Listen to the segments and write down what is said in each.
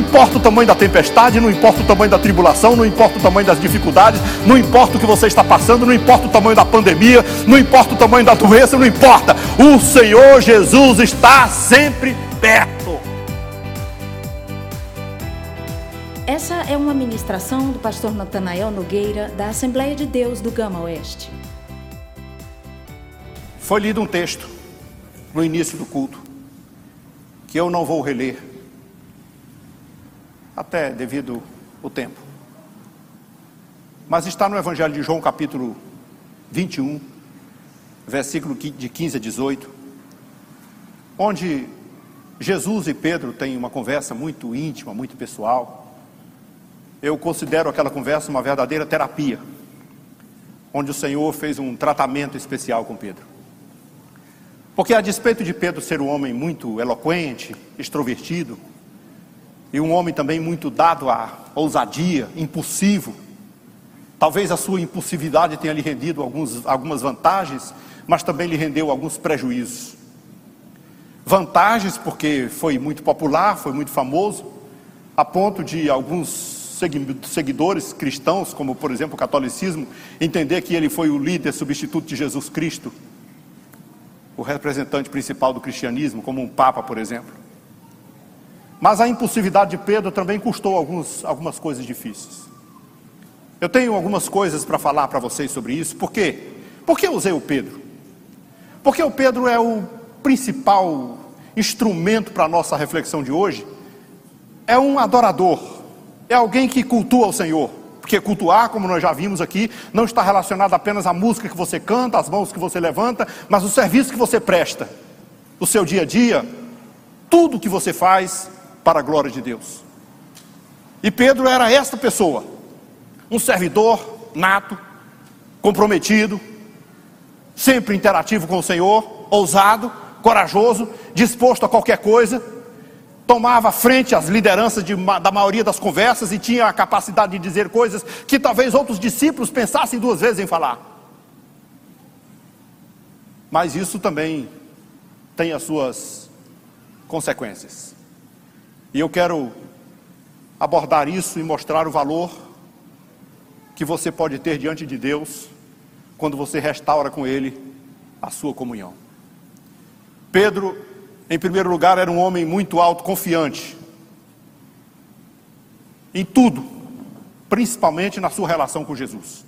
importa o tamanho da tempestade, não importa o tamanho da tribulação, não importa o tamanho das dificuldades, não importa o que você está passando, não importa o tamanho da pandemia, não importa o tamanho da doença, não importa. O Senhor Jesus está sempre perto. Essa é uma ministração do pastor Natanael Nogueira, da Assembleia de Deus do Gama Oeste. Foi lido um texto no início do culto, que eu não vou reler, até devido ao tempo. Mas está no Evangelho de João, capítulo 21, versículo de 15 a 18, onde Jesus e Pedro têm uma conversa muito íntima, muito pessoal. Eu considero aquela conversa uma verdadeira terapia, onde o Senhor fez um tratamento especial com Pedro. Porque, a despeito de Pedro ser um homem muito eloquente, extrovertido, e um homem também muito dado à ousadia, impulsivo, talvez a sua impulsividade tenha lhe rendido alguns, algumas vantagens, mas também lhe rendeu alguns prejuízos. Vantagens porque foi muito popular, foi muito famoso, a ponto de alguns seguidores cristãos, como por exemplo o catolicismo, entender que ele foi o líder substituto de Jesus Cristo o representante principal do cristianismo, como um papa, por exemplo. Mas a impulsividade de Pedro também custou alguns, algumas coisas difíceis. Eu tenho algumas coisas para falar para vocês sobre isso. Por quê? Por que eu usei o Pedro? Porque o Pedro é o principal instrumento para a nossa reflexão de hoje. É um adorador, é alguém que cultua o Senhor. Porque cultuar, como nós já vimos aqui, não está relacionado apenas à música que você canta, às mãos que você levanta, mas o serviço que você presta, o seu dia a dia, tudo que você faz para a glória de Deus. E Pedro era esta pessoa, um servidor nato, comprometido, sempre interativo com o Senhor, ousado, corajoso, disposto a qualquer coisa tomava frente às lideranças de, da maioria das conversas e tinha a capacidade de dizer coisas que talvez outros discípulos pensassem duas vezes em falar. Mas isso também tem as suas consequências. E eu quero abordar isso e mostrar o valor que você pode ter diante de Deus quando você restaura com Ele a sua comunhão. Pedro em primeiro lugar, era um homem muito autoconfiante. Em tudo, principalmente na sua relação com Jesus.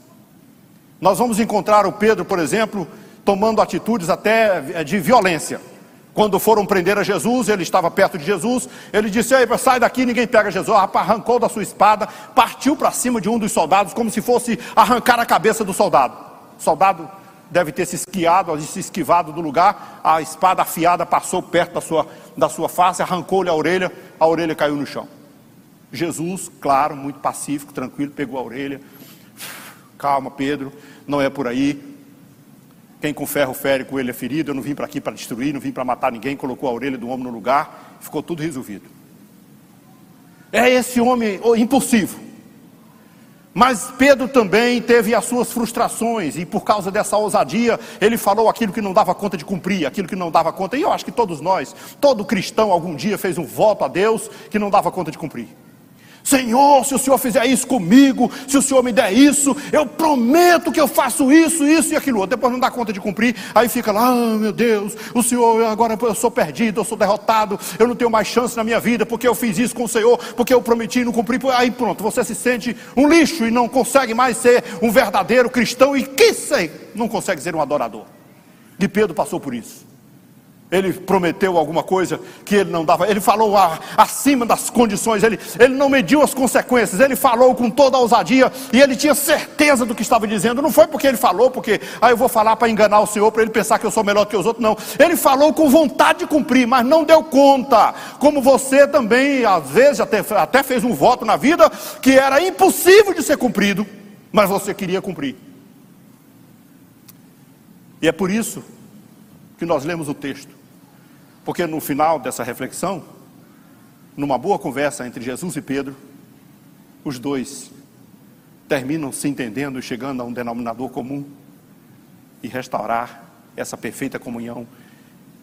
Nós vamos encontrar o Pedro, por exemplo, tomando atitudes até eh, de violência. Quando foram prender a Jesus, ele estava perto de Jesus, ele disse: Ei, sai daqui, ninguém pega Jesus. Arrancou da sua espada, partiu para cima de um dos soldados, como se fosse arrancar a cabeça do soldado. O soldado deve ter se esquiado, se esquivado do lugar, a espada afiada passou perto da sua, da sua face, arrancou-lhe a orelha, a orelha caiu no chão. Jesus, claro, muito pacífico, tranquilo, pegou a orelha. Calma, Pedro, não é por aí. Quem com ferro fere, com ele é ferido. Eu não vim para aqui para destruir, não vim para matar ninguém. Colocou a orelha do homem no lugar, ficou tudo resolvido. É esse homem impulsivo mas Pedro também teve as suas frustrações, e por causa dessa ousadia, ele falou aquilo que não dava conta de cumprir, aquilo que não dava conta. E eu acho que todos nós, todo cristão, algum dia fez um voto a Deus que não dava conta de cumprir. Senhor, se o Senhor fizer isso comigo, se o Senhor me der isso, eu prometo que eu faço isso, isso e aquilo outro. Depois não dá conta de cumprir, aí fica lá, ah, meu Deus, o Senhor, agora eu sou perdido, eu sou derrotado, eu não tenho mais chance na minha vida, porque eu fiz isso com o Senhor, porque eu prometi e não cumpri. Aí pronto, você se sente um lixo e não consegue mais ser um verdadeiro cristão e que sei, não consegue ser um adorador. E Pedro passou por isso. Ele prometeu alguma coisa que ele não dava. Ele falou a, acima das condições. Ele, ele não mediu as consequências. Ele falou com toda a ousadia e ele tinha certeza do que estava dizendo. Não foi porque ele falou, porque ah, eu vou falar para enganar o Senhor, para ele pensar que eu sou melhor que os outros. Não. Ele falou com vontade de cumprir, mas não deu conta. Como você também, às vezes, até, até fez um voto na vida que era impossível de ser cumprido, mas você queria cumprir. E é por isso que nós lemos o texto. Porque no final dessa reflexão, numa boa conversa entre Jesus e Pedro, os dois terminam se entendendo e chegando a um denominador comum e restaurar essa perfeita comunhão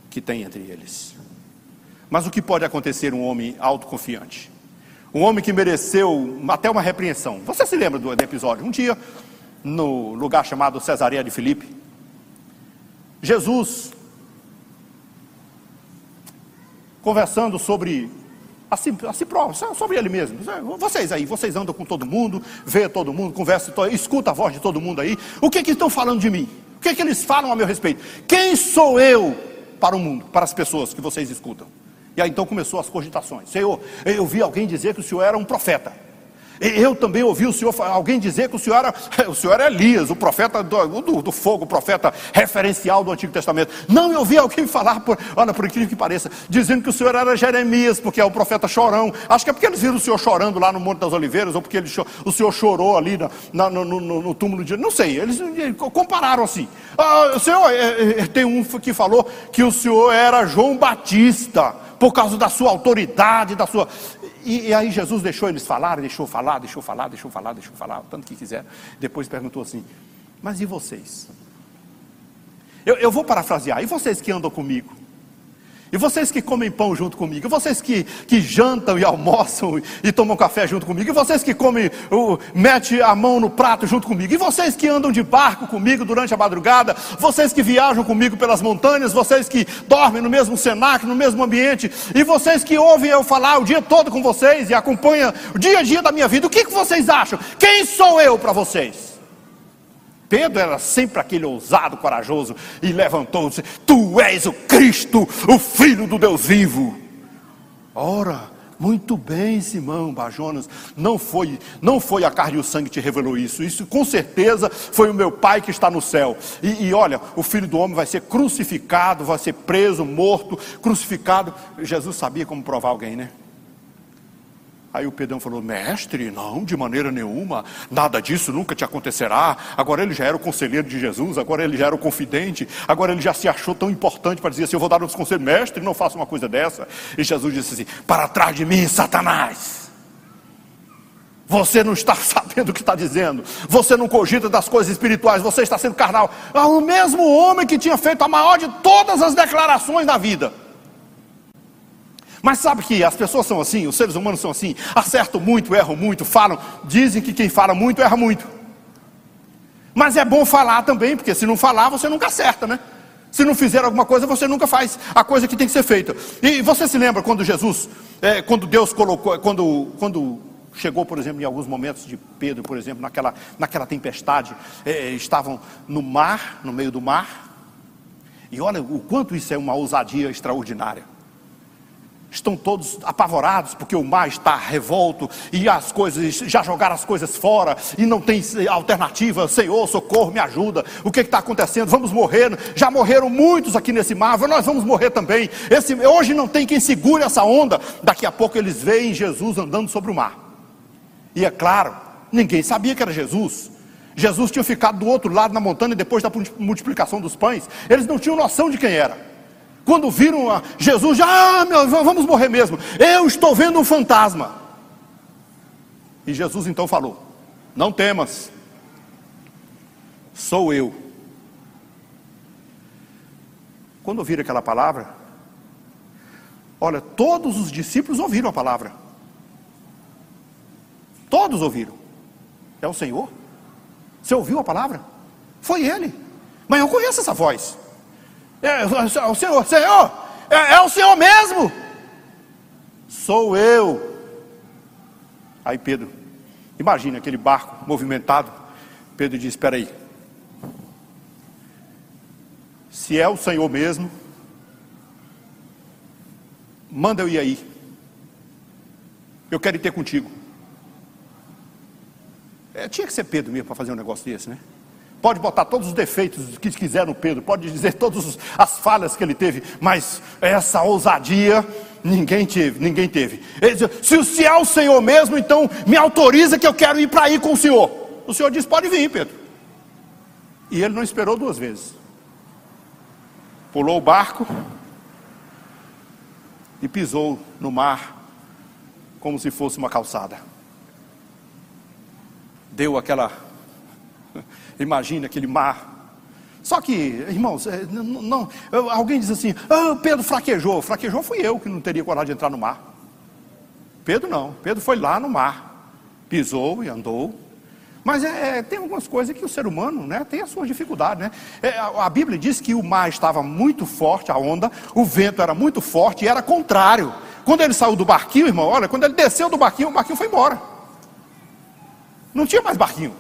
que tem entre eles. Mas o que pode acontecer um homem autoconfiante? Um homem que mereceu até uma repreensão. Você se lembra do, episódio? Um dia, no lugar chamado Cesareia de Filipe, Jesus, conversando sobre a si, a si próprio, sobre ele mesmo. Vocês aí, vocês andam com todo mundo, vê todo mundo, conversa, escuta a voz de todo mundo aí. O que, que estão falando de mim? O que, que eles falam a meu respeito? Quem sou eu para o mundo, para as pessoas que vocês escutam? E aí então começou as cogitações. Senhor, eu vi alguém dizer que o senhor era um profeta. Eu também ouvi o senhor, alguém dizer que o senhor era, o senhor era Elias, o profeta do, do, do, fogo, o profeta referencial do Antigo Testamento. Não, eu ouvi alguém falar, por, olha, por incrível que pareça, dizendo que o senhor era Jeremias, porque é o profeta chorão. Acho que é porque eles viram o senhor chorando lá no Monte das Oliveiras, ou porque ele, o senhor chorou ali na, na, no, no, no, túmulo de. Não sei, eles compararam assim. Ah, o senhor, é, é, tem um que falou que o senhor era João Batista por causa da sua autoridade, da sua. E, e, aí Jesus deixou eles falar, deixou falar, deixou falar, deixou falar, deixou falar, tanto que quiser. Depois perguntou assim: Mas e vocês? Eu, eu vou parafrasear, e vocês que andam comigo? E vocês que comem pão junto comigo, e vocês que, que jantam e almoçam e tomam café junto comigo, e vocês que comem, uh, mete a mão no prato junto comigo, e vocês que andam de barco comigo durante a madrugada, vocês que viajam comigo pelas montanhas, vocês que dormem no mesmo cenáculo, no mesmo ambiente, e vocês que ouvem eu falar o dia todo com vocês e acompanham o dia a dia da minha vida, o que, que vocês acham? Quem sou eu para vocês? Pedro era sempre aquele ousado, corajoso, e levantou-se: Tu és o Cristo, o Filho do Deus vivo. Ora, muito bem, Simão Bajonas, não foi, não foi a carne e o sangue que te revelou isso, isso com certeza foi o meu Pai que está no céu. E, e olha, o Filho do Homem vai ser crucificado, vai ser preso, morto, crucificado. Jesus sabia como provar alguém, né? Aí o Pedrão falou: Mestre, não, de maneira nenhuma, nada disso nunca te acontecerá. Agora ele já era o conselheiro de Jesus, agora ele já era o confidente, agora ele já se achou tão importante para dizer assim: Eu vou dar um conselho, mestre, não faça uma coisa dessa. E Jesus disse assim: Para trás de mim, Satanás. Você não está sabendo o que está dizendo, você não cogita das coisas espirituais, você está sendo carnal. Ah, o mesmo homem que tinha feito a maior de todas as declarações da vida mas sabe que as pessoas são assim, os seres humanos são assim, acertam muito, erram muito, falam, dizem que quem fala muito erra muito. Mas é bom falar também, porque se não falar, você nunca acerta, né? Se não fizer alguma coisa, você nunca faz a coisa que tem que ser feita. E você se lembra quando Jesus, é, quando Deus colocou, quando, quando chegou, por exemplo, em alguns momentos de Pedro, por exemplo, naquela, naquela tempestade, é, estavam no mar, no meio do mar, e olha o quanto isso é uma ousadia extraordinária estão todos apavorados porque o mar está revolto e as coisas já jogaram as coisas fora e não tem alternativa. Senhor, socorro, me ajuda. O que está acontecendo? Vamos morrer. Já morreram muitos aqui nesse mar. Nós vamos morrer também. Esse, hoje não tem quem segure essa onda. Daqui a pouco eles veem Jesus andando sobre o mar. E é claro, ninguém sabia que era Jesus. Jesus tinha ficado do outro lado na montanha depois da multiplicação dos pães. Eles não tinham noção de quem era. Quando viram a Jesus, já, ah, meu, vamos morrer mesmo. Eu estou vendo um fantasma. E Jesus então falou: Não temas, sou eu. Quando ouviram aquela palavra, olha, todos os discípulos ouviram a palavra. Todos ouviram. É o Senhor? Você ouviu a palavra? Foi ele. Mas eu conheço essa voz. É, o Senhor, Senhor, é, é o Senhor mesmo. Sou eu. Aí Pedro, imagina aquele barco movimentado. Pedro diz: Espera aí. Se é o Senhor mesmo, manda eu ir aí. Eu quero ir ter contigo. É, tinha que ser Pedro mesmo para fazer um negócio desse, né? Pode botar todos os defeitos que quiser no Pedro, pode dizer todas as falhas que ele teve, mas essa ousadia ninguém teve, ninguém teve. Ele diz, se, se é o Senhor mesmo, então me autoriza que eu quero ir para aí com o Senhor. O Senhor diz: pode vir, Pedro. E ele não esperou duas vezes. Pulou o barco e pisou no mar como se fosse uma calçada. Deu aquela Imagina aquele mar. Só que, irmãos, é, não, não alguém diz assim: ah, Pedro fraquejou. Fraquejou fui eu que não teria coragem de entrar no mar. Pedro não. Pedro foi lá no mar, pisou e andou. Mas é, é, tem algumas coisas que o ser humano né, tem as suas dificuldades. Né? É, a, Bíblia diz que o mar estava muito forte, a onda, o vento era muito forte e era contrário. Quando ele saiu do barquinho, irmão, olha, quando ele desceu do barquinho, o barquinho foi embora. Não tinha mais barquinho.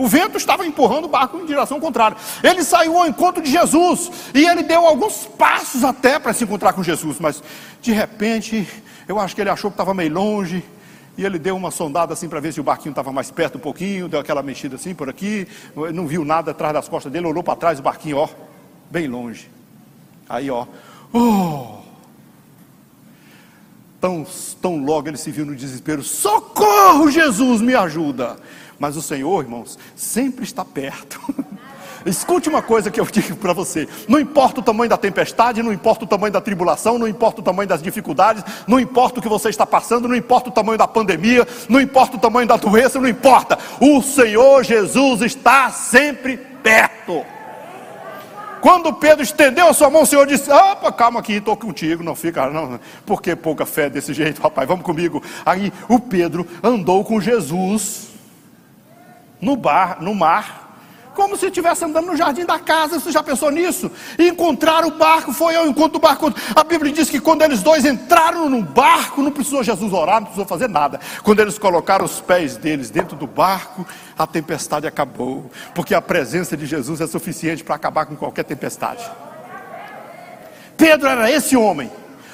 O vento estava empurrando o barco em direção contrária. Ele saiu ao encontro de Jesus e ele deu alguns passos até para se encontrar com Jesus, mas de repente, eu acho que ele achou que estava meio longe. E ele deu uma sondada assim para ver se o barquinho estava mais perto um pouquinho, deu aquela mexida assim por aqui, não viu nada atrás das costas dele, olhou para trás o barquinho, ó, bem longe. Aí, ó, oh, tão, tão logo ele se viu no desespero: socorro, Jesus, me ajuda. Mas o Senhor, irmãos, sempre está perto. Escute uma coisa que eu digo para você: não importa o tamanho da tempestade, não importa o tamanho da tribulação, não importa o tamanho das dificuldades, não importa o que você está passando, não importa o tamanho da pandemia, não importa o tamanho da doença, não importa, o Senhor Jesus está sempre perto. Quando Pedro estendeu a sua mão, o Senhor disse: Opa, calma aqui, estou contigo, não fica, não. Por que pouca fé desse jeito, rapaz? Vamos comigo. Aí o Pedro andou com Jesus no bar, no mar, como se estivesse andando no jardim da casa. Você já pensou nisso? E encontrar o barco, foi ao encontro do barco. A Bíblia diz que quando eles dois entraram no barco, não precisou Jesus orar, não precisou fazer nada. Quando eles colocaram os pés deles dentro do barco, a tempestade acabou, porque a presença de Jesus é suficiente para acabar com qualquer tempestade. Pedro era esse homem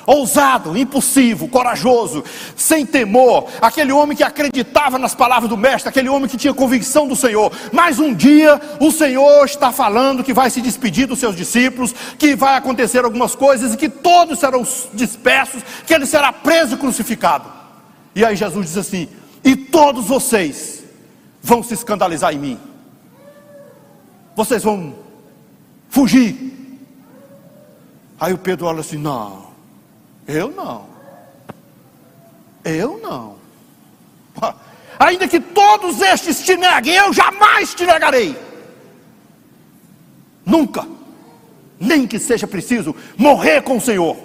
ousado, impulsivo, corajoso, sem temor, aquele homem que acreditava nas palavras do Mestre, aquele homem que tinha convicção do Senhor. Mas um dia o Senhor está falando que vai se despedir dos seus discípulos, que vai acontecer algumas coisas e que todos serão dispersos, que ele será preso e crucificado. E aí Jesus diz assim: E todos vocês vão se escandalizar em mim, vocês vão fugir. Aí o Pedro olha assim: Não, eu não. Eu não. Ainda que todos estes te neguem, eu jamais te negarei. Nunca. Nem que seja preciso morrer com o Senhor.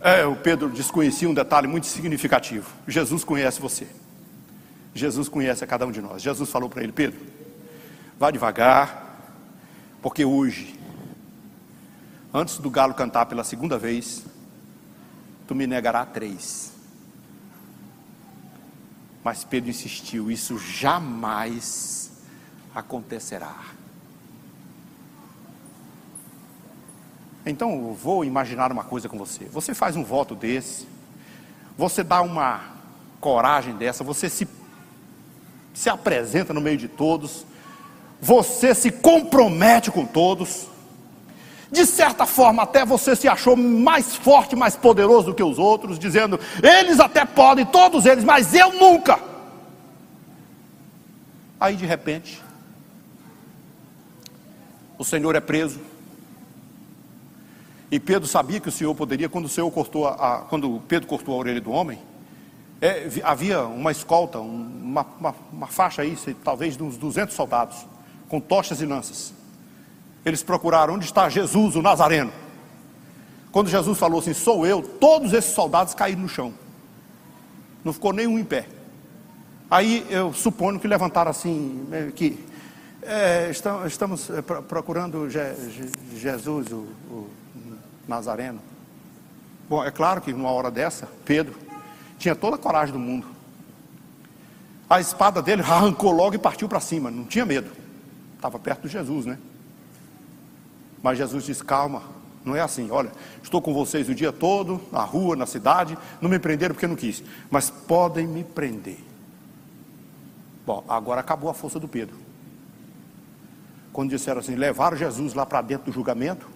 É, o Pedro desconhecia um detalhe muito significativo. Jesus conhece você. Jesus conhece a cada um de nós. Jesus falou para ele: Pedro, vá devagar, porque hoje antes do galo cantar pela segunda vez, tu me negará três. Mas Pedro insistiu: isso jamais acontecerá. Então vou imaginar uma coisa com você. Você faz um voto desse, você dá uma coragem dessa, você se, se apresenta no meio de todos, você se compromete com todos. De certa forma, até você se achou mais forte, mais poderoso do que os outros, dizendo: eles até podem, todos eles, mas eu nunca. Aí de repente, o Senhor é preso. E Pedro sabia que o Senhor poderia, quando o Senhor cortou a, quando Pedro cortou a orelha do homem, é, havia uma escolta, uma, uma, uma faixa aí, talvez de uns 200 soldados, com tochas e lanças. Eles procuraram onde está Jesus, o Nazareno. Quando Jesus falou assim, sou eu, todos esses soldados caíram no chão. Não ficou nenhum em pé. Aí eu suponho que levantaram assim, que é, estamos, é, procurando Je, Je, Jesus, o, o Nazareno. Bom, é claro que numa hora dessa, Pedro tinha toda a coragem do mundo. A espada dele arrancou logo e partiu para cima, não tinha medo. Estava perto de Jesus, né? Mas Jesus diz: calma, não é assim. Olha, estou com vocês o dia todo, na rua, na cidade. Não me prenderam porque não quis, mas podem me prender. Bom, agora acabou a força do Pedro. Quando disseram assim: levaram Jesus lá para dentro do julgamento.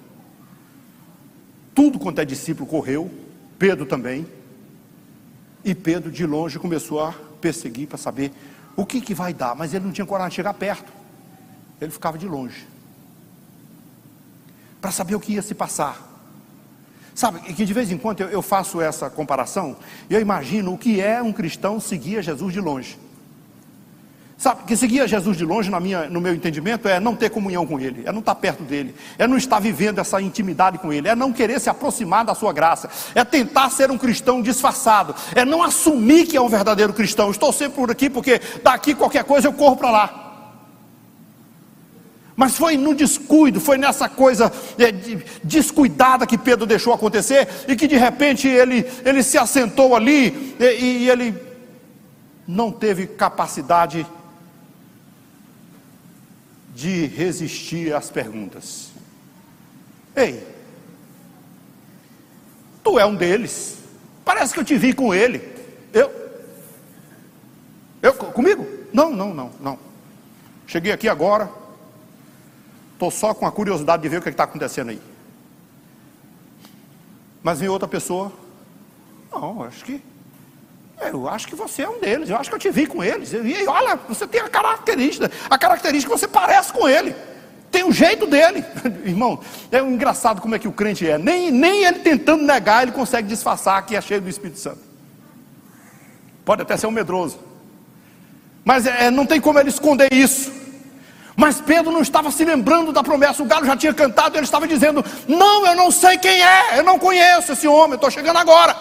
Tudo quanto é discípulo correu, Pedro também. E Pedro de longe começou a perseguir para saber o que, que vai dar, mas ele não tinha coragem de chegar perto. Ele ficava de longe para saber o que ia se passar. Sabe, que de vez em quando eu, eu faço essa comparação e eu imagino o que é um cristão seguir a Jesus de longe. Sabe, que seguir a Jesus de longe, na minha, no meu entendimento, é não ter comunhão com Ele, é não estar perto dele, é não estar vivendo essa intimidade com Ele, é não querer se aproximar da Sua graça, é tentar ser um cristão disfarçado, é não assumir que é um verdadeiro cristão. Estou sempre por aqui porque daqui qualquer coisa eu corro para lá. Mas foi no descuido, foi nessa coisa é, descuidada que Pedro deixou acontecer e que de repente ele, ele se assentou ali e, e ele não teve capacidade de resistir às perguntas. Ei, tu é um deles. Parece que eu te vi com ele. Eu? Eu comigo? Não, não, não, não. Cheguei aqui agora. Estou só com a curiosidade de ver o que é está acontecendo aí. Mas vem outra pessoa. Não, acho que eu acho que você é um deles, eu acho que eu te vi com eles. E olha, você tem a característica, a característica você parece com ele. Tem o jeito dele. Irmão, é um engraçado como é que o crente é. Nem, nem ele tentando negar, ele consegue disfarçar que é cheio do Espírito Santo. Pode até ser um medroso. Mas é, não tem como ele esconder isso. Mas Pedro não estava se lembrando da promessa, o galo já tinha cantado, ele estava dizendo: Não, eu não sei quem é, eu não conheço esse homem, eu estou chegando agora.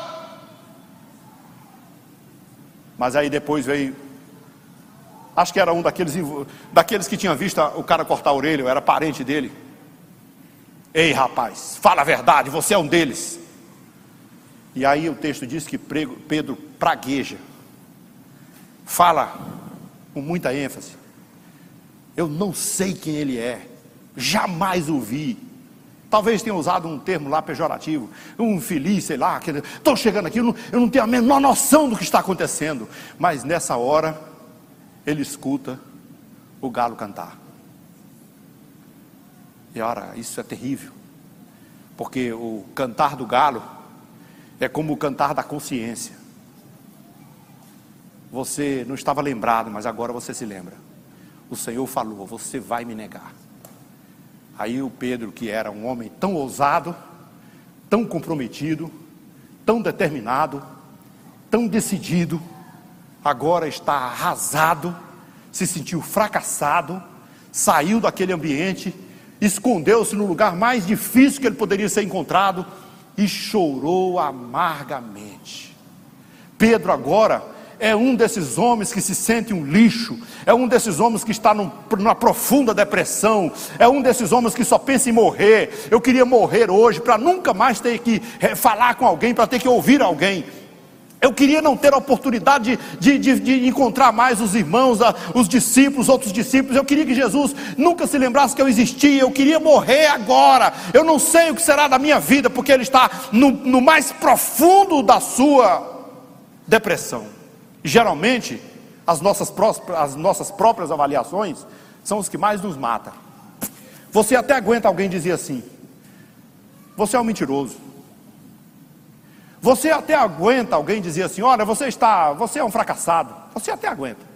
Mas aí depois veio. Acho que era um daqueles, daqueles que tinha visto o cara cortar a orelha, era parente dele. Ei rapaz, fala a verdade, você é um deles. E aí o texto diz que Pedro pragueja, fala com muita ênfase. Eu não sei quem ele é, jamais o vi. Talvez tenha usado um termo lá pejorativo, um feliz, sei lá. Estou chegando aqui, eu não, eu não tenho a menor noção do que está acontecendo. Mas nessa hora, ele escuta o galo cantar. E ora, isso é terrível, porque o cantar do galo é como o cantar da consciência. Você não estava lembrado, mas agora você se lembra. O Senhor falou: Você vai me negar. Aí o Pedro, que era um homem tão ousado, tão comprometido, tão determinado, tão decidido, agora está arrasado, se sentiu fracassado, saiu daquele ambiente, escondeu-se no lugar mais difícil que ele poderia ser encontrado e chorou amargamente. Pedro agora é um desses homens que se sente um lixo, é um desses homens que está num, numa profunda depressão, é um desses homens que só pensa em morrer. Eu queria morrer hoje para nunca mais ter que é, falar com alguém, para ter que ouvir alguém. Eu queria não ter a oportunidade de, de, de, encontrar mais os irmãos, os discípulos, outros discípulos. Eu queria que Jesus nunca se lembrasse que eu existia. Eu queria morrer agora. Eu não sei o que será da minha vida, porque Ele está no, no mais profundo da sua depressão. Geralmente, as nossas, as nossas próprias avaliações são os que mais nos matam. Você até aguenta alguém dizer assim: você é um mentiroso. Você até aguenta alguém dizer assim: olha, você está, você é um fracassado. Você até aguenta.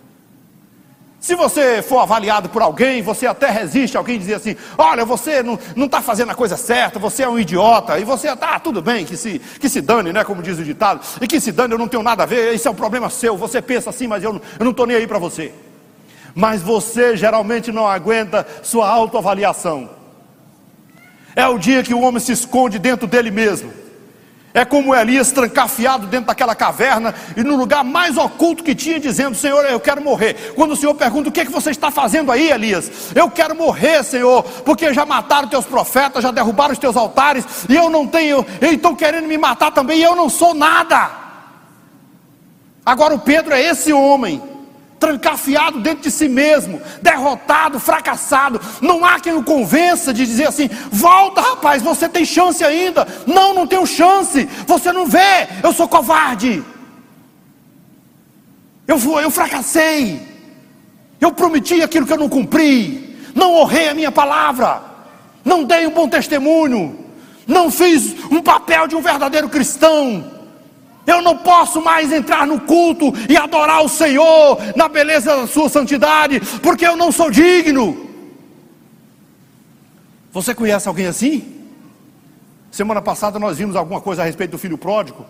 Se você for avaliado por alguém, você até resiste, alguém dizer assim: olha, você não está fazendo a coisa certa, você é um idiota, e você está, ah, tudo bem, que se, que se dane, né? Como diz o ditado, e que se dane, eu não tenho nada a ver, isso é um problema seu, você pensa assim, mas eu, eu não estou nem aí para você. Mas você geralmente não aguenta sua autoavaliação. É o dia que o homem se esconde dentro dele mesmo é como Elias trancafiado dentro daquela caverna e no lugar mais oculto que tinha, dizendo: Senhor, eu quero morrer. Quando o Senhor pergunta: O que é que você está fazendo aí, Elias? Eu quero morrer, Senhor, porque já mataram teus profetas, já derrubaram os teus altares e eu não tenho, e estão querendo me matar também e eu não sou nada. Agora o Pedro é esse homem trancafiado dentro de si mesmo, derrotado, fracassado. Não há quem o convença de dizer assim: volta, rapaz, você tem chance ainda. Não, não tenho chance. Você não vê, eu sou covarde. Eu, eu fracassei. Eu prometi aquilo que eu não cumpri. Não honrei a minha palavra. Não dei um bom testemunho. Não fiz um papel de um verdadeiro cristão. Eu não posso mais entrar no culto e adorar o Senhor na beleza da sua santidade, porque eu não sou digno. Você conhece alguém assim? Semana passada nós vimos alguma coisa a respeito do filho pródigo,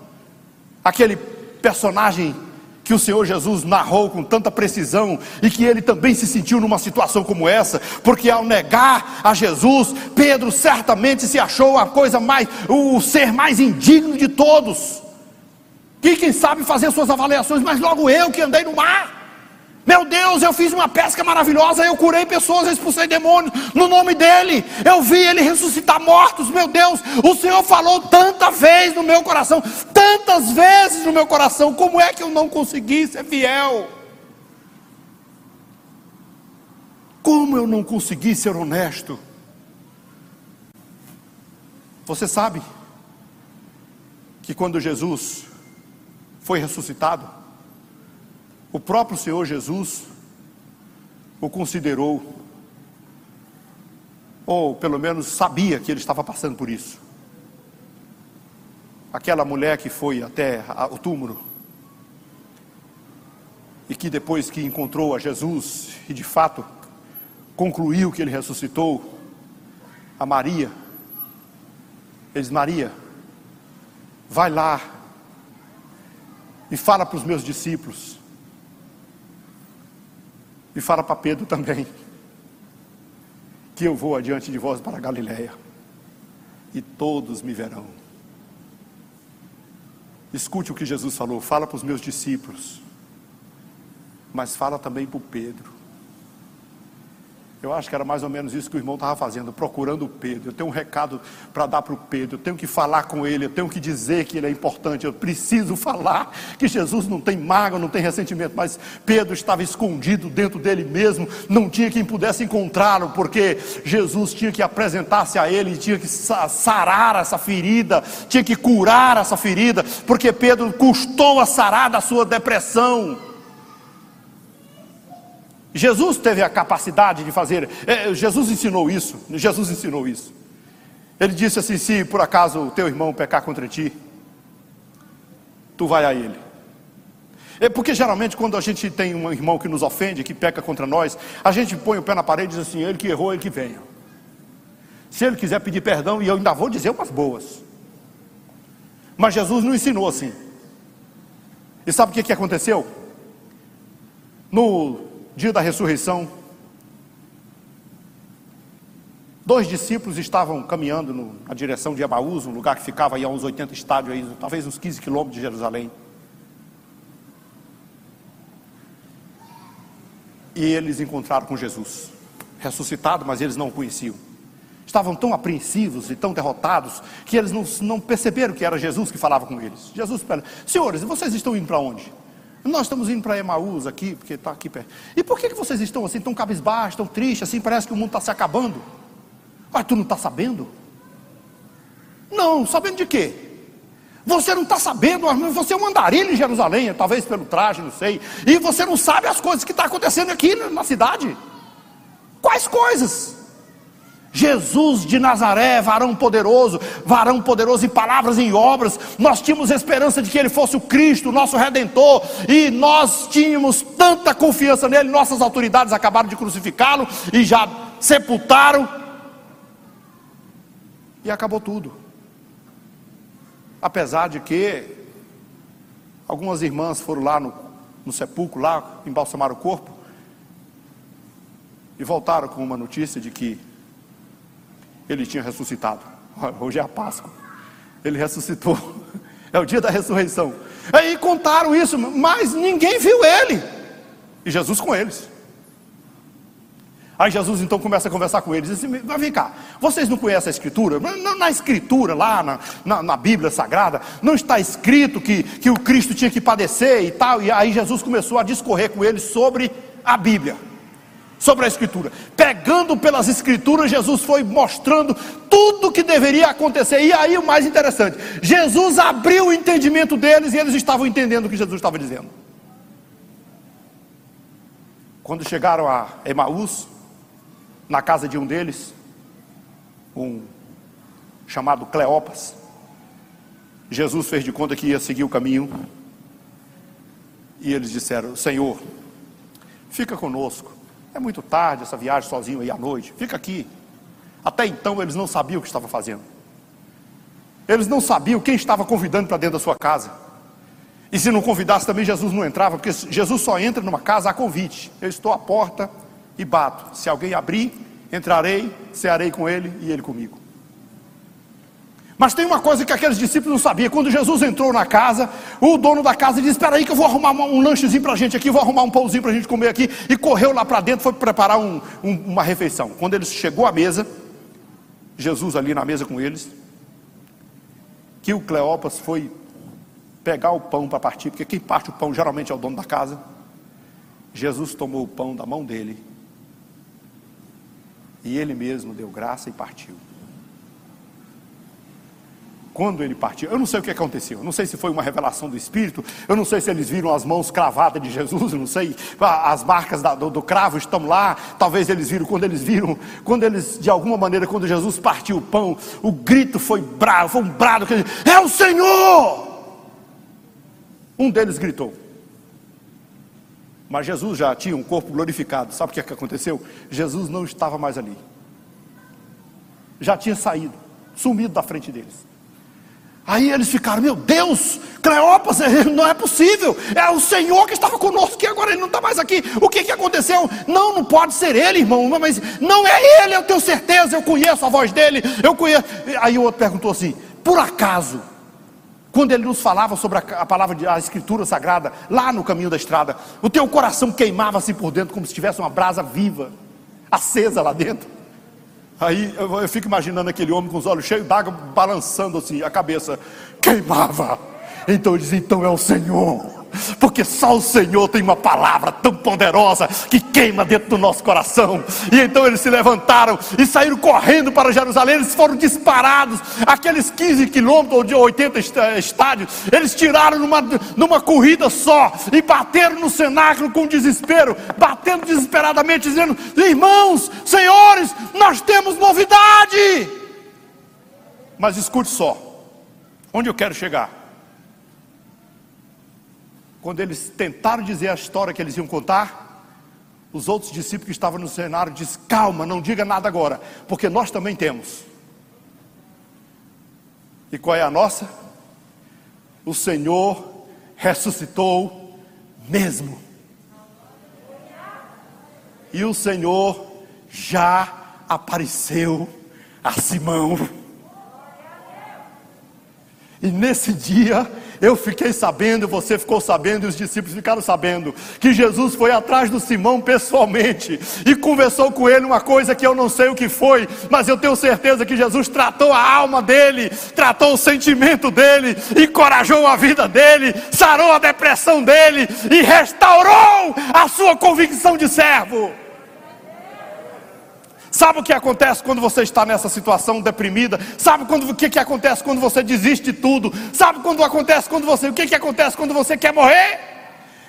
aquele personagem que o Senhor Jesus narrou com tanta precisão e que ele também se sentiu numa situação como essa, porque ao negar a Jesus, Pedro certamente se achou a coisa mais, o ser mais indigno de todos. E quem sabe fazer suas avaliações, mas logo eu que andei no mar. Meu Deus, eu fiz uma pesca maravilhosa, eu curei pessoas, eu expulsei demônios no nome dele. Eu vi ele ressuscitar mortos, meu Deus. O Senhor falou tanta vez no meu coração, tantas vezes no meu coração. Como é que eu não consegui ser fiel? Como eu não consegui ser honesto? Você sabe que quando Jesus foi ressuscitado, o próprio Senhor Jesus o considerou, ou pelo menos sabia que ele estava passando por isso. Aquela mulher que foi até o túmulo e que depois que encontrou a Jesus e de fato concluiu que ele ressuscitou, a Maria, ele diz: Maria, vai lá e fala para os meus discípulos. E fala para Pedro também. Que eu vou adiante de vós para Galiléia. E todos me verão. Escute o que Jesus falou, fala para os meus discípulos, mas fala também para o Pedro. Eu acho que era mais ou menos isso que o irmão estava fazendo, procurando o Pedro. Eu tenho um recado para dar para o Pedro, eu tenho que falar com ele, eu tenho que dizer que ele é importante, eu preciso falar que Jesus não tem mágoa, não tem ressentimento, mas Pedro estava escondido dentro dele mesmo, não tinha quem pudesse encontrá-lo, porque Jesus tinha que apresentar-se a ele, tinha que sarar essa ferida, tinha que curar essa ferida, porque Pedro custou a sarar da sua depressão. Jesus teve a capacidade de fazer, é, Jesus ensinou isso, Jesus ensinou isso. Ele disse assim: se por acaso o teu irmão pecar contra ti, tu vai a ele. É porque geralmente quando a gente tem um irmão que nos ofende, que peca contra nós, a gente põe o pé na parede e diz assim: ele que errou, ele que venha. Se ele quiser pedir perdão, e eu ainda vou dizer umas boas. Mas Jesus não ensinou assim. E sabe o que, que aconteceu? No dia da ressurreição, dois discípulos estavam caminhando no, na direção de Emaús, um lugar que ficava aí a uns 80 estádios, aí, talvez uns 15 quilômetros de Jerusalém. E eles encontraram com Jesus, ressuscitado, mas eles não o conheciam. Estavam tão apreensivos e tão derrotados que eles não, não perceberam que era Jesus que falava com eles. Jesus pergunta: Senhores, vocês estão indo para onde? Nós estamos indo para Emaús aqui, porque está aqui perto. E por que, que vocês estão assim, tão cabisbaixos, tão tristes, assim, parece que o mundo está se acabando? Mas tu não está sabendo? Não, sabendo de quê? Você não está sabendo, você é um andarilho em Jerusalém, talvez pelo traje, não sei. E você não sabe as coisas que estão tá acontecendo aqui na cidade. Quais coisas? Jesus de Nazaré, varão poderoso, varão poderoso em palavras e em obras. Nós tínhamos esperança de que ele fosse o Cristo, nosso redentor, e nós tínhamos tanta confiança nele. Nossas autoridades acabaram de crucificá-lo e já sepultaram, e acabou tudo. Apesar de que algumas irmãs foram lá no, no sepulcro, lá embalsamar o corpo, e voltaram com uma notícia de que ele tinha ressuscitado. Hoje é a Páscoa. Ele ressuscitou. É o dia da ressurreição. Aí contaram isso, mas ninguém viu ele. E Jesus com eles. Aí Jesus então começa a conversar com eles. Assim, mas vem cá, vocês não conhecem a Escritura? Na, na Escritura, lá na, na, na, Bíblia Sagrada, não está escrito que, que o Cristo tinha que padecer e tal. E aí Jesus começou a discorrer com eles sobre a Bíblia sobre a Escritura. Pegando pelas Escrituras, Jesus foi mostrando tudo o que deveria acontecer. E aí o mais interessante: Jesus abriu o entendimento deles e eles estavam entendendo o que Jesus estava dizendo. Quando chegaram a Emaús, na casa de um deles, um chamado Cleopas, Jesus fez de conta que ia seguir o caminho. E eles disseram: Senhor, fica conosco é muito tarde essa viagem sozinho aí à noite. Fica aqui. Até então eles não sabiam o que estavam fazendo. Eles não sabiam quem estava convidando para dentro da sua casa. E se não convidasse também, Jesus não entrava, porque Jesus só entra numa casa a convite. Eu estou à porta e bato. Se alguém abrir, entrarei, cearei com ele e ele comigo. Mas tem uma coisa que aqueles discípulos não sabiam. Quando Jesus entrou na casa, o dono da casa disse: Espera aí, que eu vou arrumar um lanchezinho para a gente aqui, vou arrumar um pãozinho para a gente comer aqui. E correu lá para dentro, foi preparar um, um, uma refeição. Quando ele chegou à mesa, Jesus ali na mesa com eles, que o Cleopas foi pegar o pão para partir, porque quem parte o pão geralmente é o dono da casa. Jesus tomou o pão da mão dele e ele mesmo deu graça e partiu quando ele partiu. Eu não sei o que aconteceu, eu não sei se foi uma revelação do Espírito, eu não sei se eles viram as mãos cravadas de Jesus, eu não sei, as marcas da, do, do, cravo estão lá, talvez eles viram, quando eles viram, quando eles, de alguma maneira, quando Jesus partiu o pão, o grito foi bravo, foi um brado, que é o Senhor! Um deles gritou. Mas Jesus já tinha um corpo glorificado, sabe o que, é que aconteceu? Jesus não estava mais ali, já tinha saído, sumido da frente deles. Aí eles ficaram, meu Deus, Cleopas, não é possível, é o Senhor que estava conosco, que agora ele não está mais aqui, o que, que aconteceu? Não, não pode ser ele, irmão, mas não é ele, eu tenho certeza, eu conheço a voz dele, eu conheço. Aí o outro perguntou assim: por acaso, quando ele nos falava sobre a, palavra a escritura sagrada, lá no caminho da estrada, o teu coração queimava-se por dentro, como se tivesse uma brasa viva, acesa lá dentro. Aí eu, eu fico imaginando aquele homem com os olhos cheios d'água, balançando assim, a cabeça queimava. Então ele diz: então é o Senhor porque só o Senhor tem uma palavra tão poderosa que queima dentro do nosso coração. E então eles se levantaram e saíram correndo para Jerusalém. Eles foram disparados, aqueles 15 quilômetros ou de 80 estádios, eles tiraram numa, numa corrida só e bateram no cenáculo com desespero, batendo desesperadamente, dizendo: Irmãos, senhores, nós temos novidade. Mas escute só, onde eu quero chegar? Quando eles tentaram dizer a história que eles iam contar, os outros discípulos que estavam no cenário dizem: Calma, não diga nada agora, porque nós também temos. E qual é a nossa? O Senhor ressuscitou mesmo. E o Senhor já apareceu a Simão. E nesse dia eu fiquei sabendo, você ficou sabendo, e os discípulos ficaram sabendo, que Jesus foi atrás do Simão pessoalmente e conversou com ele uma coisa que eu não sei o que foi, mas eu tenho certeza que Jesus tratou a alma dele, tratou o sentimento dele, encorajou a vida dele, sarou a depressão dele e restaurou a sua convicção de servo. Sabe o que acontece quando você está nessa situação deprimida? Sabe quando, o que, que acontece quando você desiste de tudo? Sabe quando acontece quando você, o que, que acontece quando você quer morrer?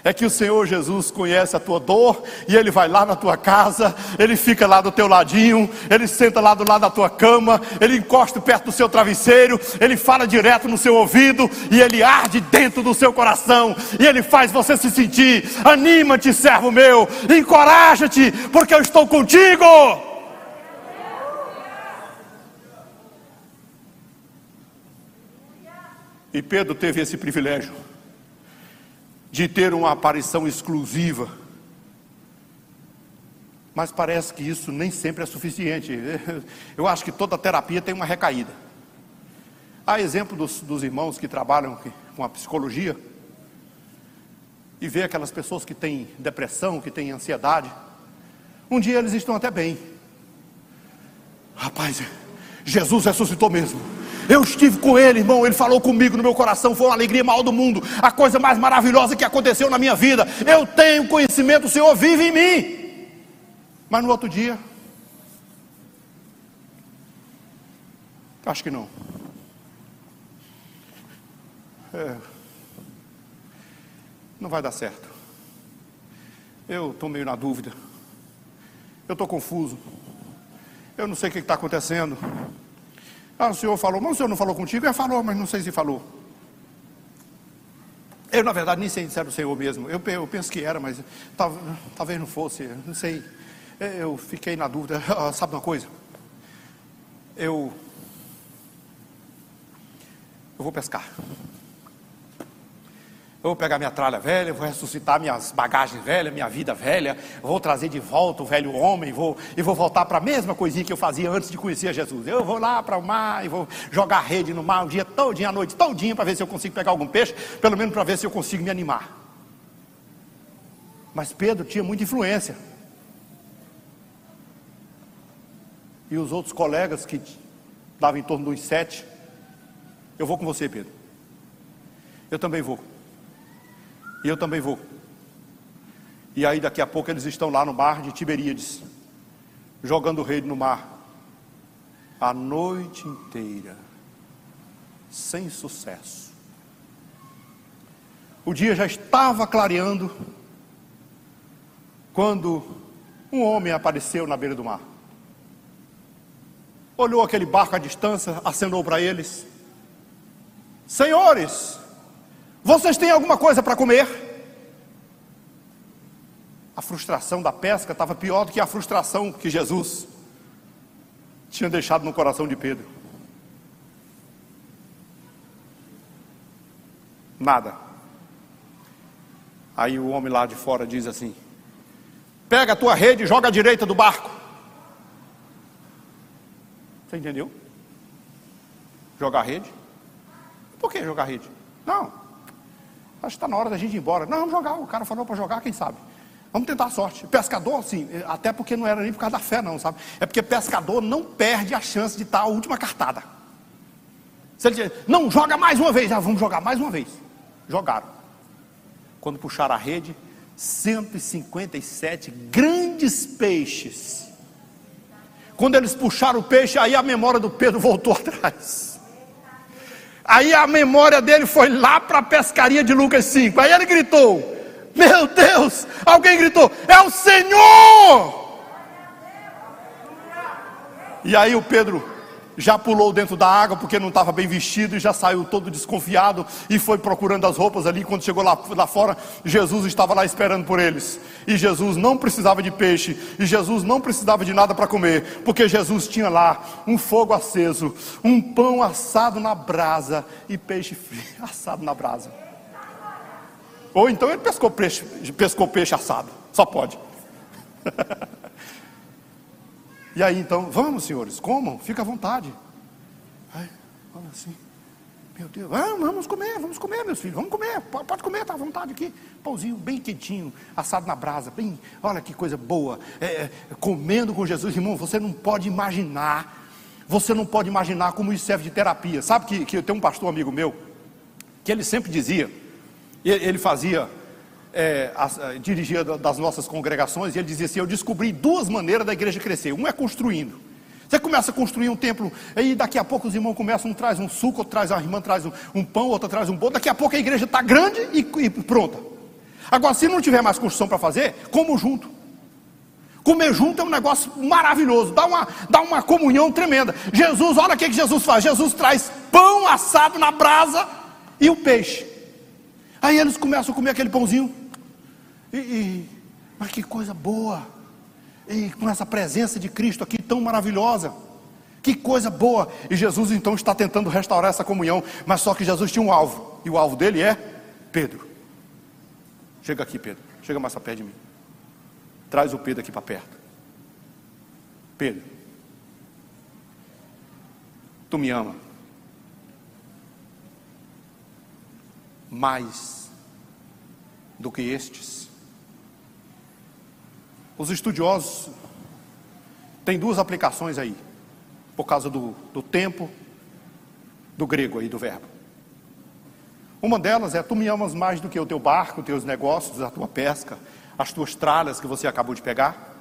É que o Senhor Jesus conhece a tua dor e Ele vai lá na tua casa, Ele fica lá do teu ladinho, Ele senta lá do lado da tua cama, Ele encosta perto do seu travesseiro, Ele fala direto no seu ouvido e Ele arde dentro do seu coração e Ele faz você se sentir: anima-te, servo meu, encoraja-te, porque eu estou contigo. E Pedro teve esse privilégio de ter uma aparição exclusiva. Mas parece que isso nem sempre é suficiente. Eu acho que toda terapia tem uma recaída. Há exemplo dos, dos irmãos que trabalham com a psicologia e vê aquelas pessoas que têm depressão, que têm ansiedade. Um dia eles estão até bem. Rapaz, Jesus ressuscitou mesmo. Eu estive com ele, irmão. Ele falou comigo no meu coração. Foi uma alegria maior do mundo. A coisa mais maravilhosa que aconteceu na minha vida. Eu tenho conhecimento, o Senhor vive em mim. Mas no outro dia, acho que não. É, não vai dar certo. Eu estou meio na dúvida. Eu estou confuso. Eu não sei o que está acontecendo. Ah, o senhor falou, mas o senhor não falou contigo? É, falou, mas não sei se falou. Eu, na verdade, nem sei se era o senhor mesmo. Eu, eu penso que era, mas tal, talvez não fosse, não sei. É, eu fiquei na dúvida. Ah, sabe uma coisa? Eu. Eu vou pescar. Eu vou pegar minha tralha velha, vou ressuscitar minhas bagagens velhas, minha vida velha, vou trazer de volta o velho homem, vou, e vou voltar para a mesma coisinha que eu fazia antes de conhecer Jesus. Eu vou lá para o mar e vou jogar rede no mar o dia todinho, a noite todinha, para ver se eu consigo pegar algum peixe, pelo menos para ver se eu consigo me animar. Mas Pedro tinha muita influência. E os outros colegas que davam em torno dos sete, eu vou com você, Pedro. Eu também vou. E eu também vou. E aí daqui a pouco eles estão lá no mar de Tiberíades, jogando rede no mar. A noite inteira, sem sucesso. O dia já estava clareando quando um homem apareceu na beira do mar. Olhou aquele barco à distância, acenou para eles: Senhores, vocês têm alguma coisa para comer? A frustração da pesca estava pior do que a frustração que Jesus tinha deixado no coração de Pedro. Nada. Aí o homem lá de fora diz assim: Pega a tua rede e joga à direita do barco. Você entendeu? Jogar rede? Por que jogar rede? Não, Acho que está na hora da gente ir embora. Não, vamos jogar. O cara falou para jogar, quem sabe? Vamos tentar a sorte. Pescador, sim, até porque não era nem por causa da fé, não, sabe? É porque pescador não perde a chance de estar a última cartada. Se ele diz, não, joga mais uma vez, ah, vamos jogar mais uma vez. Jogaram. Quando puxaram a rede, 157 grandes peixes. Quando eles puxaram o peixe, aí a memória do Pedro voltou atrás. Aí a memória dele foi lá para a pescaria de Lucas 5. Aí ele gritou: Meu Deus! Alguém gritou: É o Senhor! E aí o Pedro já pulou dentro da água porque não estava bem vestido e já saiu todo desconfiado e foi procurando as roupas ali. Quando chegou lá, lá fora, Jesus estava lá esperando por eles. E Jesus não precisava de peixe, e Jesus não precisava de nada para comer, porque Jesus tinha lá um fogo aceso, um pão assado na brasa e peixe assado na brasa. Ou então ele pescou peixe, pescou peixe assado, só pode. E aí então, vamos senhores, comam, fica à vontade. Aí, olha assim, meu Deus, ah, vamos comer, vamos comer, meus filhos, vamos comer, pode comer, está à vontade aqui. Pãozinho bem quentinho, assado na brasa, bem, olha que coisa boa. É, é, comendo com Jesus, irmão, você não pode imaginar, você não pode imaginar como isso serve de terapia. Sabe que, que eu tenho um pastor amigo meu, que ele sempre dizia, ele fazia é, a, dirigia das nossas congregações, e ele dizia assim: Eu descobri duas maneiras da igreja crescer. Um é construindo. Você começa a construir um templo, aí daqui a pouco os irmãos começam, um traz um suco, outro traz, a irmã traz um, um pão, outra traz um bolo, daqui a pouco a igreja está grande e, e pronta. Agora, se não tiver mais construção para fazer, como junto. Comer junto é um negócio maravilhoso, dá uma, dá uma comunhão tremenda. Jesus, olha o que Jesus faz: Jesus traz pão assado na brasa e o peixe. Aí eles começam a comer aquele pãozinho. E, e, mas que coisa boa! E com essa presença de Cristo aqui tão maravilhosa. Que coisa boa! E Jesus então está tentando restaurar essa comunhão, mas só que Jesus tinha um alvo, e o alvo dele é Pedro. Chega aqui, Pedro. Chega mais perto de mim. Traz o Pedro aqui para perto. Pedro, tu me ama mais do que estes? Os estudiosos têm duas aplicações aí, por causa do, do tempo, do grego aí, do verbo. Uma delas é: tu me amas mais do que o teu barco, os teus negócios, a tua pesca, as tuas tralhas que você acabou de pegar.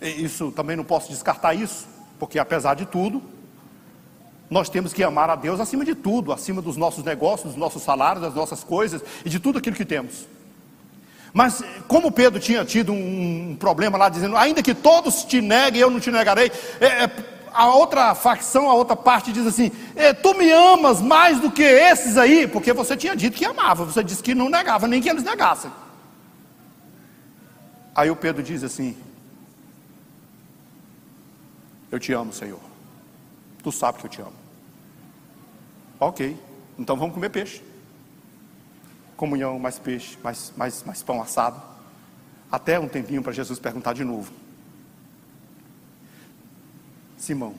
Isso também não posso descartar isso, porque apesar de tudo, nós temos que amar a Deus acima de tudo, acima dos nossos negócios, dos nossos salários, das nossas coisas e de tudo aquilo que temos. Mas como Pedro tinha tido um, problema lá, dizendo, ainda que todos te neguem, eu não te negarei. É, é, a outra facção, a outra parte diz assim: é, Tu me amas mais do que esses aí, porque você tinha dito que amava, você disse que não negava, nem que eles negassem. Aí o Pedro diz assim: Eu te amo, Senhor. Tu sabe que eu te amo. Ok, então vamos comer peixe. Comunhão, mais peixe, mais, mais, mais pão assado. Até um tempinho para Jesus perguntar de novo: Simão,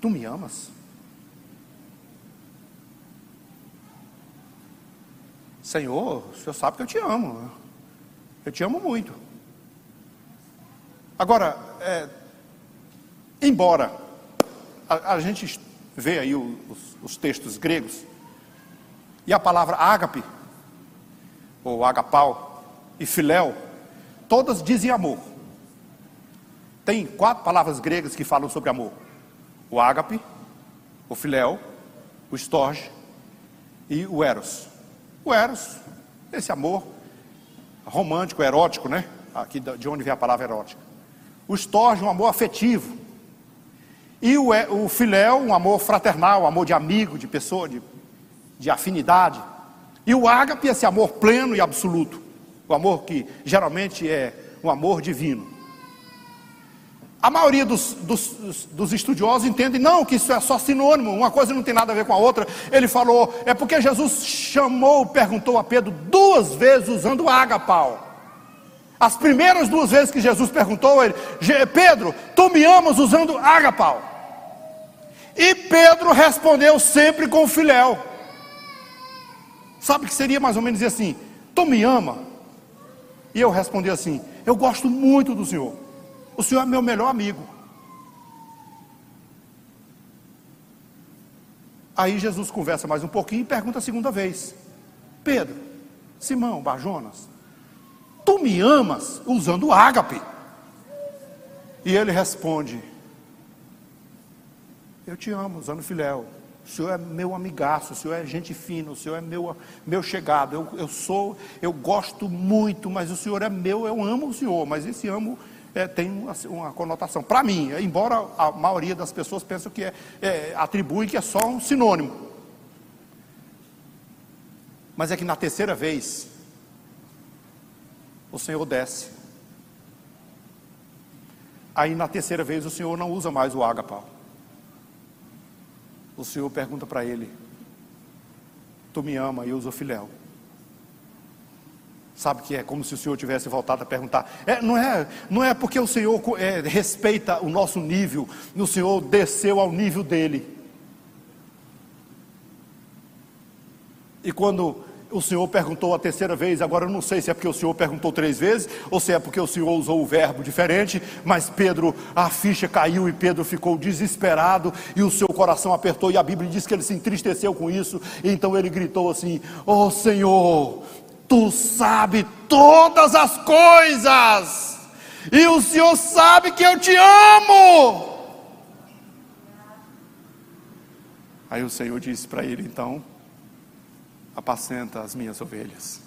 tu me amas? Senhor, o senhor sabe que eu te amo. Eu te amo muito. Agora, é, embora a, a, gente vê aí os, os textos gregos, e a palavra ágape, ou agapau, e filéu, todas dizem amor. Tem quatro palavras gregas que falam sobre amor: o ágape, o filéu, o estorge e o eros. O eros, esse amor romântico, erótico, né? Aqui de onde vem a palavra erótica. O estorge, um amor afetivo. E o, o filéu, um amor fraternal, um amor de amigo, de pessoa, de, de afinidade. E o ágape, esse amor pleno e absoluto. O amor que geralmente é um amor divino. A maioria dos, dos, dos, estudiosos entendem, não, que isso é só sinônimo, uma coisa não tem nada a ver com a outra. Ele falou, é porque Jesus chamou, perguntou a Pedro duas vezes usando ágapau. As primeiras duas vezes que Jesus perguntou, ele, Pedro, tu me amas usando ágapau. E Pedro respondeu sempre com filéu. Sabe que seria mais ou menos assim: Tu me ama? E eu respondi assim: Eu gosto muito do Senhor. O Senhor é meu melhor amigo. Aí Jesus conversa mais um pouquinho e pergunta a segunda vez: Pedro, Simão, Barjonas, tu me amas usando ágape? E ele responde: Eu te amo usando filéu. O Senhor é meu amigaço, o Senhor é gente fina, o Senhor é meu, meu chegado. Eu, eu sou, eu gosto muito, mas o Senhor é meu, eu amo o Senhor, mas esse amo é, tem uma, uma conotação. Para mim, embora a maioria das pessoas pensam que é, é, atribui que é só um sinônimo. Mas é que na terceira vez, o Senhor desce. Aí na terceira vez o Senhor não usa mais o agapau. O Senhor pergunta para ele: Tu me ama? E filéu. Sabe que é como se o Senhor tivesse voltado a perguntar. É, não, é, não é porque o Senhor é, respeita o nosso nível, o Senhor desceu ao nível dele. E quando o Senhor perguntou a terceira vez, agora eu não sei se é porque o Senhor perguntou três vezes, ou se é porque o Senhor usou o verbo diferente, mas Pedro, a ficha caiu e Pedro ficou desesperado e o seu coração apertou, e a Bíblia diz que ele se entristeceu com isso, então ele gritou assim: Oh Senhor, Tu sabe todas as coisas, e o Senhor sabe que eu te amo. Aí o Senhor disse para ele: então, apacenta as minhas ovelhas.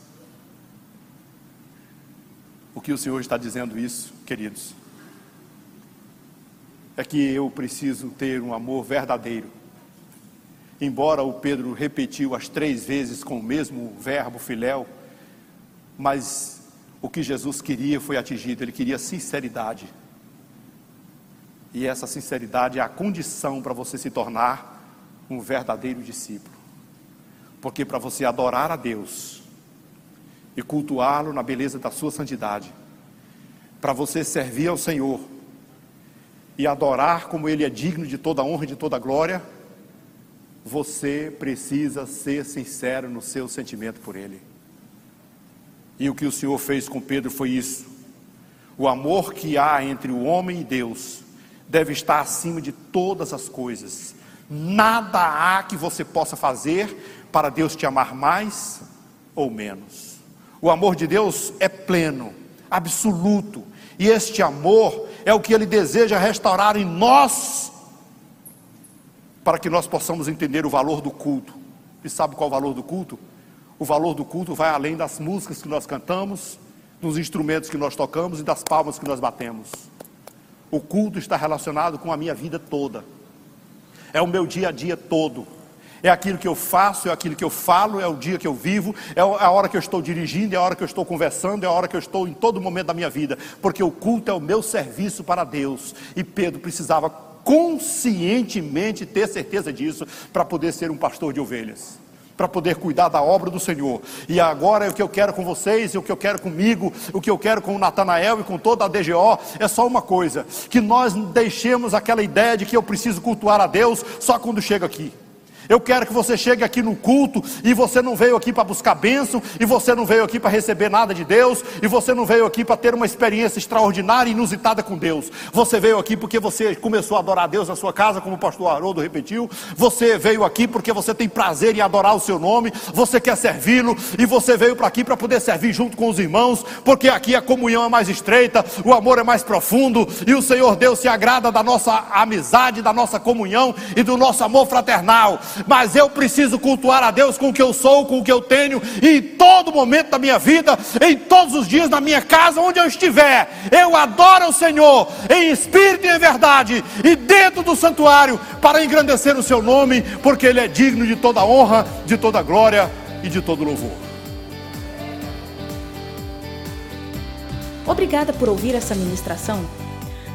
O que o Senhor está dizendo isso, queridos, é que eu preciso ter um amor verdadeiro. Embora o Pedro repetiu as três vezes com o mesmo verbo filéu, mas o que Jesus queria foi atingido, ele queria sinceridade. E essa sinceridade é a condição para você se tornar um verdadeiro discípulo. Porque para você adorar a Deus e cultuá-lo na beleza da sua santidade, para você servir ao Senhor e adorar como Ele é digno de toda honra e de toda glória, você precisa ser sincero no seu sentimento por Ele. E o que o Senhor fez com Pedro foi isso. O amor que há entre o homem e Deus deve estar acima de todas as coisas. Nada há que você possa fazer para Deus te amar mais ou menos. O amor de Deus é pleno, absoluto, e este amor é o que Ele deseja restaurar em nós, para que nós possamos entender o valor do culto. E sabe qual é o valor do culto? O valor do culto vai além das músicas que nós cantamos, dos instrumentos que nós tocamos e das palmas que nós batemos. O culto está relacionado com a minha vida toda, é o meu dia a dia todo, é aquilo que eu faço, é aquilo que eu falo, é o dia que eu vivo, é, é a hora que eu estou dirigindo, é a hora que eu estou conversando, é a hora que eu estou em todo momento da minha vida, porque o culto é o meu serviço para Deus. E Pedro precisava conscientemente ter certeza disso para poder ser um pastor de ovelhas. para poder cuidar da obra do Senhor. E agora o que eu quero com vocês, e o que eu quero comigo, o que eu quero com o Natanael e com toda a DGO, é só uma coisa: que nós deixemos aquela ideia de que eu preciso cultuar a Deus só quando chego aqui. Eu quero que você chegue aqui no culto e você não veio aqui para buscar bênção, e você não veio aqui para receber nada de Deus, e você não veio aqui para ter uma experiência extraordinária e inusitada com Deus. Você veio aqui porque você começou a adorar a Deus na sua casa, como o pastor Haroldo repetiu. Você veio aqui porque você tem prazer em adorar o seu nome, você quer servi-lo, e você veio para aqui para poder servir junto com os irmãos, porque aqui a comunhão é mais estreita, o amor é mais profundo, e o Senhor Deus se agrada da nossa amizade, da nossa comunhão e do nosso amor fraternal mas eu preciso cultuar a Deus com o que eu sou, com o que eu tenho, e em todo momento da minha vida, em todos os dias na minha casa, onde eu estiver, eu adoro o Senhor em espírito e em verdade, e dentro do santuário, para engrandecer o seu nome, porque Ele é digno de toda honra, de toda glória e de todo louvor. Obrigada por ouvir essa ministração.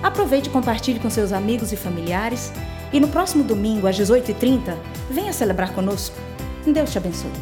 Aproveite e compartilhe com seus amigos e familiares. E no próximo domingo, às 18h30, venha celebrar conosco. Deus te abençoe.